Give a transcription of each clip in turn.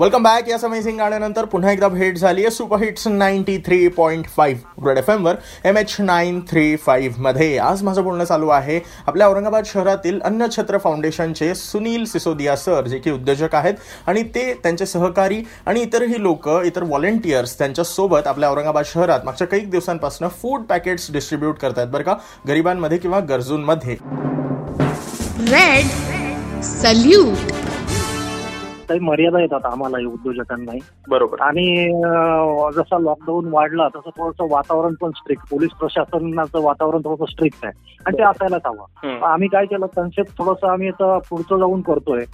Welcome back याच amazing गाण्यानंतर पुन्हा एकदा भेट झाली आहे super hits ninety three point five red F एमवर M H nine three फाईव्हमध्ये आज माझं बोलणं चालू आहे आपल्या औरंगाबाद शहरातील अन्नछत्र फाउंडेशनचे सुनील सिसोदिया सर जे की उद्योजक आहेत आणि ते त्यांचे सहकारी आणि इतरही लोक इतर व्हॉलेंटियर्स त्यांच्यासोबत आपल्या औरंगाबाद शहरात मागच्या काही दिवसांपासून फूड पॅकेट्स डिस्ट्रीब्यूट आहेत बरं का गरिबांमध्ये किंवा गरजूंमध्ये. रेड सल्यूट काही मर्यादा येतात आम्हाला उद्योजकांनाही बरोबर. आणि जसा लॉकडाऊन वाढला तसं थोडंसं वातावरण पण स्ट्रिक्ट पोलीस प्रशासनाचं वातावरण थोडंसं स्ट्रिक्ट आहे. आणि ते असायलाच हवं. आम्ही काय केलं कन्सेप्ट थोडंसं आम्ही आता पुढचं जाऊन करतोय.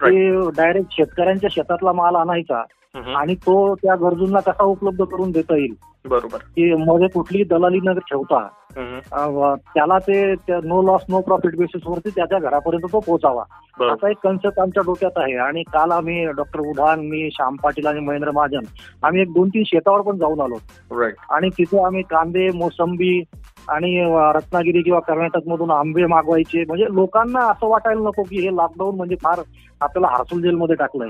की डायरेक्ट शेतकऱ्यांच्या शेतातला माल आणायचा. आणि तो त्या गरजूंना कसा उपलब्ध करून देता येईल? बरोबर. की मध्ये कुठलीही दलाली न ठेवता त्याला ते no loss no profit basis वरती त्याच्या घरापर्यंत तो पोहोचावा. असा एक कन्सेप्ट आमच्या डोक्यात आहे. आणि काल आम्ही डॉक्टर उधान मी श्याम पाटील आणि महेंद्र महाजन आम्ही एक दोन तीन शेतावर पण जाऊन आलो. आणि तिथे आम्ही कांदे मोसंबी आणि रत्नागिरी किंवा कर्नाटक मधून आंबे मागवायचे. म्हणजे लोकांना असं वाटायला नको की हे लॉकडाऊन म्हणजे फार आपल्याला हार्सूल जेलमध्ये टाकलंय.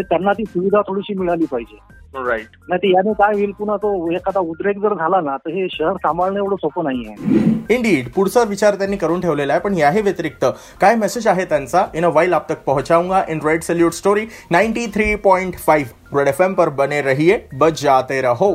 त्यांना ती सुविधा थोडीशी मिळाली पाहिजे. राईट नाही तर याने काय होईल पुन्हा तो एखादा उद्रेक जर झाला ना तर हे शहर सांभाळणं एवढं सोपं नाहीये. इंडीड पुढचा विचार त्यांनी करून ठेवलेला आहे पण याही व्यतिरिक्त काय मेसेज आहे त्यांचा? इन अ वाइल आप तक पहुंचाऊंगा in red salute story 93.5 red F पर बने रहिए बच जाते रहो.